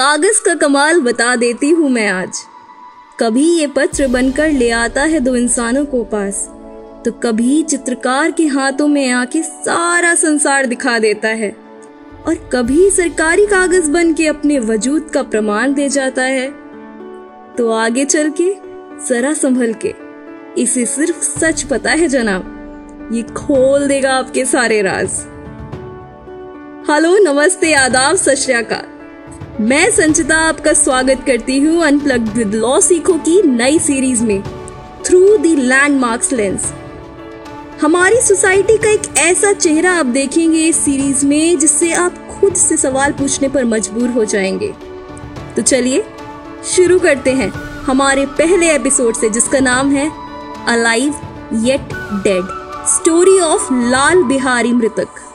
कागज़ का कमाल बता देती हूँ मैं आज। कभी ये पत्र बनकर ले आता है दो इंसानों को पास तो कभी चित्रकार के हाथों में आके सारा संसार दिखा देता है। और कभी सरकारी कागज़ बन के अपने वजूद का प्रमाण दे जाता है। तो आगे चल के, जरा संभल के, इसे सिर्फ़ सच पता है जनाब, ये खोल देगा आपके सारे राज। हेलो, नमस्ते, आदाब, सत मैं संचिता आपका स्वागत करती हूँ अनप्लग्ड विद लॉ सीखो की नई सीरीज़ में थ्रू द लैंडमार्क्स लेंस हमारी सोसाइटी का एक ऐसा चेहरा आप देखेंगे इस सीरीज़ में, जिससे आप खुद से सवाल पूछने पर मजबूर हो जाएँगे। तो चलिए, शुरू करते हैं हमारे पहले एपिसोड से, जिसका नाम है alive yet dead story of Lal Bihari Mritak.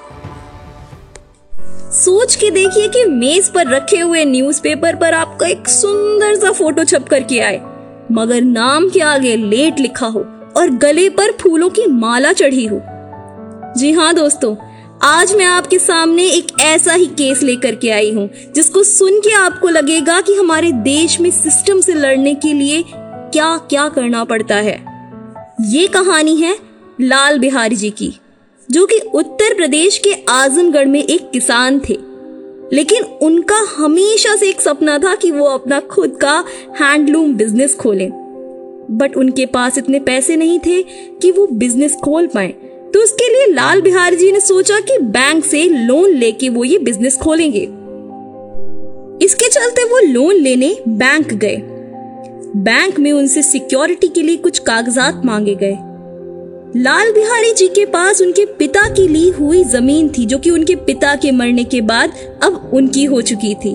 सोच के देखिए कि मेज पर रखे हुए न्यूज़पेपर पर आपका एक सुंदर सा फ़ोटो छप कर के आए। मगर नाम के आगे लेट लिखा हो और गले पर फूलों की माला चढ़ी हो। जी हाँ दोस्तों, आज मैं आपके सामने एक ऐसा ही केस लेकर के आई हूँ, जिसको सुन के आपको लगेगा कि हमारे देश में सिस्टम से लड़ने के लिए क्या क्या करना पड़ता है। ये कहानी है लाल बिहारी जी की। जो कि उत्तर प्रदेश के आजमगढ़ में एक किसान थे। लेकिन उनका हमेशा से एक सपना था कि वो अपना खुद का हैंडलूम बिज़नेस खोलें। बट उनके पास इतने पैसे नहीं थे कि वो बिज़नेस खोल पाए। तो उसके लिए लाल बिहार जी ने सोचा कि बैंक से लोन लेके वो ये बिज़नेस खोलेंगे। इसके चलते वो लोन लेने बैंक गए। बैंक में उनसे सिक्योरिटी के लिए कुछ कागजात मांगे गए। लाल बिहारी जी के पास उनके पिता की ली हुई ज़मीन थी, जो कि उनके पिता के मरने के बाद अब उनकी हो चुकी थी।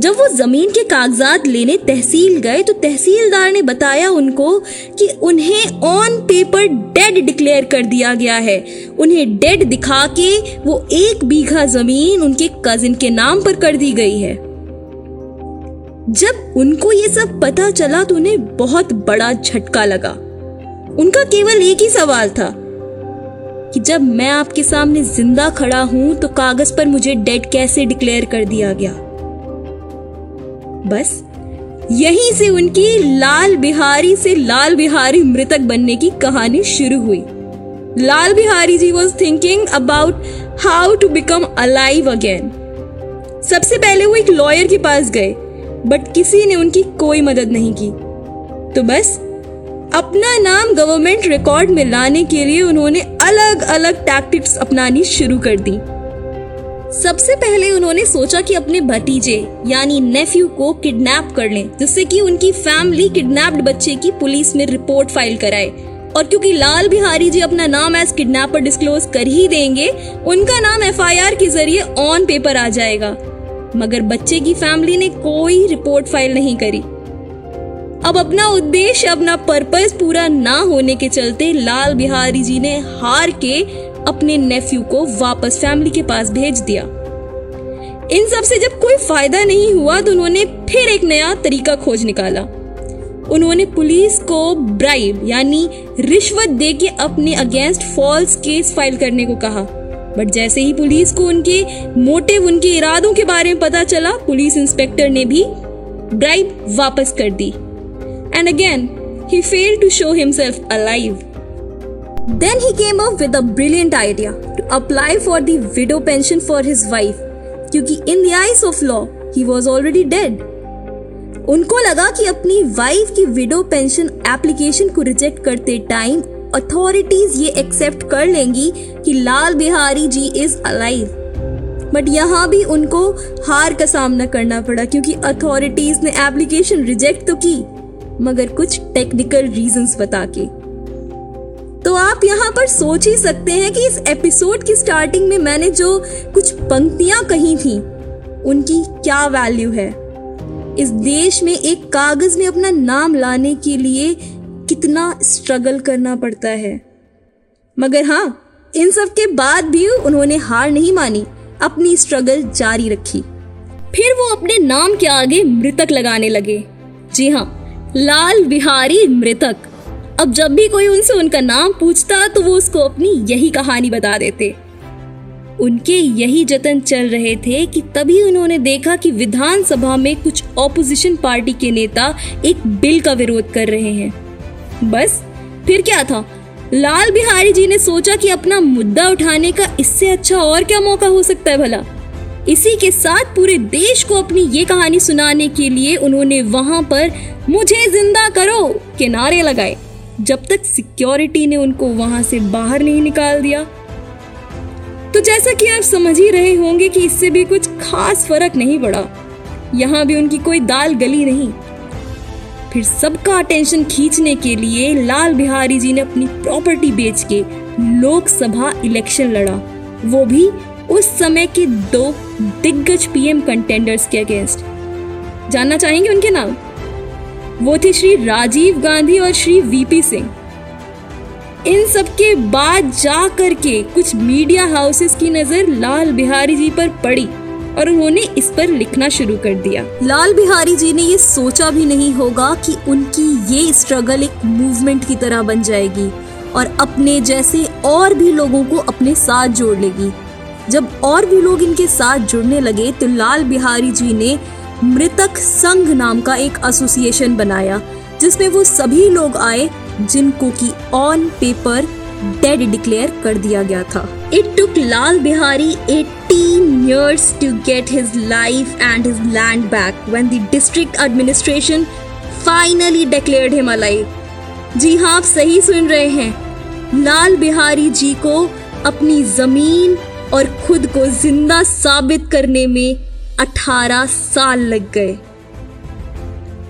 जब वो ज़मीन के कागजात लेने तहसील गए तो तहसीलदार ने बताया उनको कि उन्हें ऑन पेपर डेड डिक्लेयर कर दिया गया है। उन्हें डेड दिखा के वो एक बीघा ज़मीन उनके कजिन के नाम पर कर दी गई है। जब उनको ये सब पता चला तो उन्हें बहुत बड़ा झटका लगा। उनका केवल एक ही सवाल था कि जब मैं आपके सामने ज़िंदा खड़ा हूँ तो कागज़ पर मुझे डेड कैसे डिक्लेयर कर दिया गया? बस, यहीं से उनकी लाल बिहारी से लाल बिहारी मृतक बनने की कहानी शुरू हुई। Lal Bihari ji was thinking about how to become alive again सबसे पहले वो एक लॉयर के पास गए बट किसी ने उनकी कोई मदद नहीं की। तो बस अपना नाम गवर्नमेंट रिकॉर्ड में लाने के लिए उन्होंने अलग अलग टैक्टिक्स अपनानी शुरू कर दी। सबसे पहले उन्होंने सोचा कि अपने भतीजे, यानी नेफ्यू को किडनैप कर लें, जिससे कि उनकी फैमिली किडनैप्ड बच्चे की पुलिस में रिपोर्ट फ़ाइल कराए। और क्योंकि लाल बिहारी जी अपना नाम एज किडनैपर डिस्क्लोज कर ही देंगे, उनका नाम एफआईआर के ज़रिए ऑन पेपर आ जाएगा। मगर बच्चे की फैमिली ने कोई रिपोर्ट फ़ाइल नहीं करी। अब अपना उद्देश्य, अपना पर्पस पूरा ना होने के चलते लाल बिहारी जी ने हार के अपने नेफ्यू को वापस फैमिली के पास भेज दिया। इन सबसे जब कोई फ़ायदा नहीं हुआ तो उन्होंने फिर एक नया तरीका खोज निकाला। उन्होंने पुलिस को ब्राइब यानी रिश्वत दे के अपने अगेंस्ट फॉल्स केस फ़ाइल करने को कहा। बट जैसे ही पुलिस को उनके मोटिव उनके इरादों के बारे में पता चला, पुलिस इंस्पेक्टर ने भी ब्राइब वापस कर दी। And again, he failed to show himself alive. Then he came up with a brilliant idea to apply for the widow pension for his wife, क्योंकि in the eyes of law he was already dead. उनको लगा कि अपनी wife की widow pension application को reject करते time authorities ये accept कर लेंगी कि Lal Bihari ji is alive but यहाँ भी उनको हार का सामना करना पड़ा क्योंकि अथॉरिटीज ने एप्लीकेशन रिजेक्ट तो की मगर कुछ टेक्निकल रीजंस बता के। तो आप यहाँ पर सोच ही सकते हैं कि इस एपिसोड की स्टार्टिंग में मैंने जो कुछ पंक्तियाँ कही थी, उनकी क्या वैल्यू है? इस देश में एक कागज़ में अपना नाम लाने के लिए कितना स्ट्रगल करना पड़ता है। मगर हाँ इन सब के बाद भी उन्होंने हार नहीं मानी, अपनी स्ट्रगल जारी रखी। फिर वो अपने नाम के आगे मृतक लगाने लगे। जी हाँ लाल बिहारी मृतक। अब जब भी कोई उनसे उनका नाम पूछता तो वो उसको अपनी यही कहानी बता देते। उनके यही जतन चल रहे थे कि तभी उन्होंने देखा कि विधानसभा में कुछ ऑपोजिशन पार्टी के नेता एक बिल का विरोध कर रहे हैं। बस, फिर क्या था? लाल बिहारी जी ने सोचा कि अपना मुद्दा उठाने का इससे अच्छा और क्या मौका हो सकता है भला? इसी के साथ पूरे देश को अपनी ये कहानी सुनाने के लिए उन्होंने वहाँ पर मुझे ज़िंदा करो के नारे लगाए। जब तक सिक्योरिटी ने उनको वहाँ से बाहर नहीं निकाल दिया। तो जैसा कि आप समझ ही रहे होंगे कि इससे भी कुछ खास फ़र्क नहीं पड़ा। यहाँ भी उनकी कोई दाल गली नहीं। फिर सबका अटेंशन खींचने के लिए लाल बिहारी जी ने अपनी प्रॉपर्टी बेच के लोकसभा इलेक्शन लड़ा। वो भी उस समय के दो दिग्गज पीएम कंटेंडर्स के अगेंस्ट जानना चाहेंगे उनके नाम? वो थे श्री राजीव गांधी और श्री वीपी सिंह। इन सब के बाद जा करके कुछ मीडिया हाउसेस की नज़र लाल बिहारी जी पर पड़ी और उन्होंने इस पर लिखना शुरू कर दिया। लाल बिहारी जी ने ये सोचा भी नहीं होगा कि उनकी ये स्ट्रगल एक मूवमेंट की तरह बन जाएगी और अपने जैसे और भी लोगों को अपने साथ जोड़ लेगी। जब और भी लोग इनके साथ जुड़ने लगे तो लाल बिहारी जी ने मृतक संघ नाम का एक एसोसिएशन बनाया, जिसमें वो सभी लोग आए, जिनको की ऑन पेपर डेड डिक्लेयर कर दिया गया था it took Lal Bihari 18 years to get his life and his land back when the district administration finally declared him alive. जी हाँ आप सही सुन रहे हैं लाल बिहारी जी को अपनी ज़मीन और खुद को ज़िंदा साबित करने में 18 साल लग गए।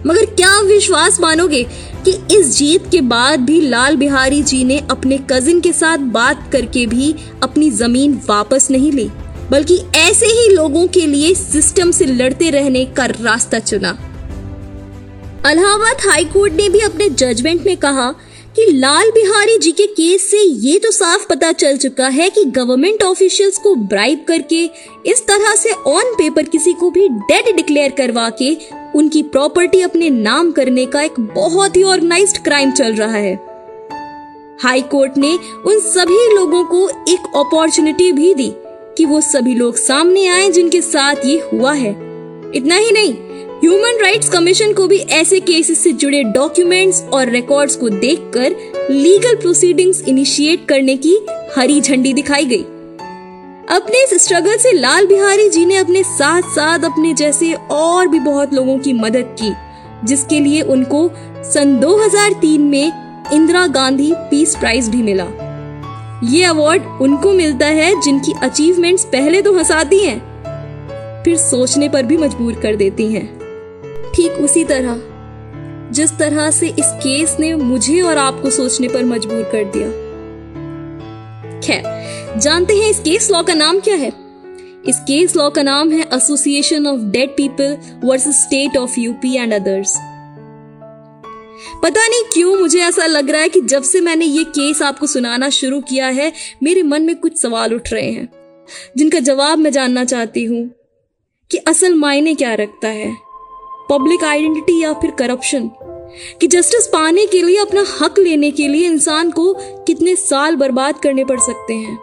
मगर क्या विश्वास मानोगे कि इस जीत के बाद भी लाल बिहारी जी ने अपने कजिन के साथ बात करके भी अपनी ज़मीन वापस नहीं ली, बल्कि ऐसे ही लोगों के लिए सिस्टम से लड़ते रहने का रास्ता चुना। अलाहाबाद हाईकोर्ट ने भी अपने जजमेंट में कहा कि लाल बिहारी जी के केस से ये तो साफ़ पता चल चुका है कि गवर्नमेंट ऑफिशियल्स को ब्राइब करके इस तरह से ऑन पेपर किसी को भी डेड डिक्लेयर करवा के उनकी प्रॉपर्टी अपने नाम करने का एक बहुत ही ऑर्गेनाइज्ड क्राइम चल रहा है। हाई कोर्ट ने उन सभी लोगों को एक अपॉर्चुनिटी भी दी कि वो सभी लोग सामने आए जिनके साथ ये हुआ है। इतना ही नहीं ह्यूमन राइट्स कमीशन को भी ऐसे केसेस से जुड़े डॉक्यूमेंट्स और रिकॉर्ड्स को देखकर लीगल प्रोसीडिंग्स इनिशिएट करने की हरी झंडी दिखाई गई। अपने इस स्ट्रगल से लाल बिहारी जी ने अपने साथ साथ अपने जैसे और भी बहुत लोगों की मदद की, जिसके लिए उनको सन 2003 में इंदिरा गांधी पीस प्राइज भी मिला। ये अवार्ड उनको मिलता है जिनकी अचीवमेंट्स पहले तो हंसाती हैं, फिर सोचने पर भी मजबूर कर देती हैं। ठीक उसी तरह। जिस तरह से इस केस ने मुझे और आपको सोचने पर मजबूर कर दिया। खैर, जानते हैं इस केस लॉ का नाम क्या है? इस केस लॉ का नाम है association of dead people versus state of UP and others पता नहीं क्यों मुझे ऐसा लग रहा है कि जब से मैंने ये केस आपको सुनाना शुरू किया है, मेरे मन में कुछ सवाल उठ रहे हैं, जिनका जवाब मैं जानना चाहती हूँ कि असल मायने क्या रखता है। पब्लिक आइडेंटिटी या फिर करप्शन? कि जस्टिस पाने के लिए, अपना हक लेने के लिए इंसान को कितने साल बर्बाद करने पड़ सकते हैं?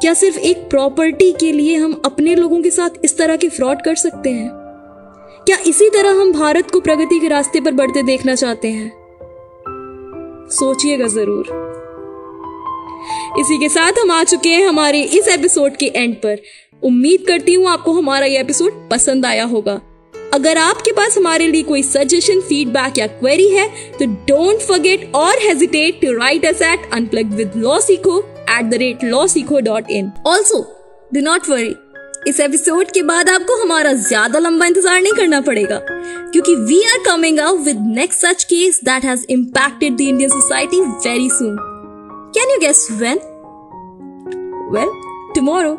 क्या सिर्फ़ एक प्रॉपर्टी के लिए हम अपने लोगों के साथ इस तरह के फ्रॉड कर सकते हैं? क्या इसी तरह हम भारत को प्रगति के रास्ते पर बढ़ते देखना चाहते हैं? सोचिएगा ज़रूर। इसी के साथ हम आ चुके हैं हमारे इस एपिसोड के एंड पर। उम्मीद करती हूँ आपको हमारा ये एपिसोड पसंद आया होगा। अगर आपके पास हमारे लिए कोई सजेशन फीडबैक या क्वेरी है तो डोंट फॉरगेट और hesitate to write us at unplug with law Sikho at the rate law Sikho dot in also do not worry इस एपिसोड के बाद आपको हमारा ज़्यादा लंबा इंतज़ार नहीं करना पड़ेगा, क्योंकि we are coming out with next such case that has impacted the Indian society very soon can you guess when well tomorrow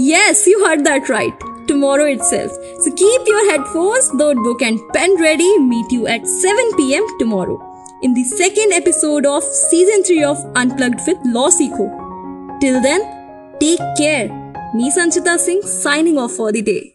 yes you heard that right tomorrow itself. So keep your headphones, notebook, and pen ready. Meet you at 7 pm tomorrow in the second episode of season 3 of Unplugged with Law Sikho. Till then, take care. Me Sanchita Singh signing off for the day.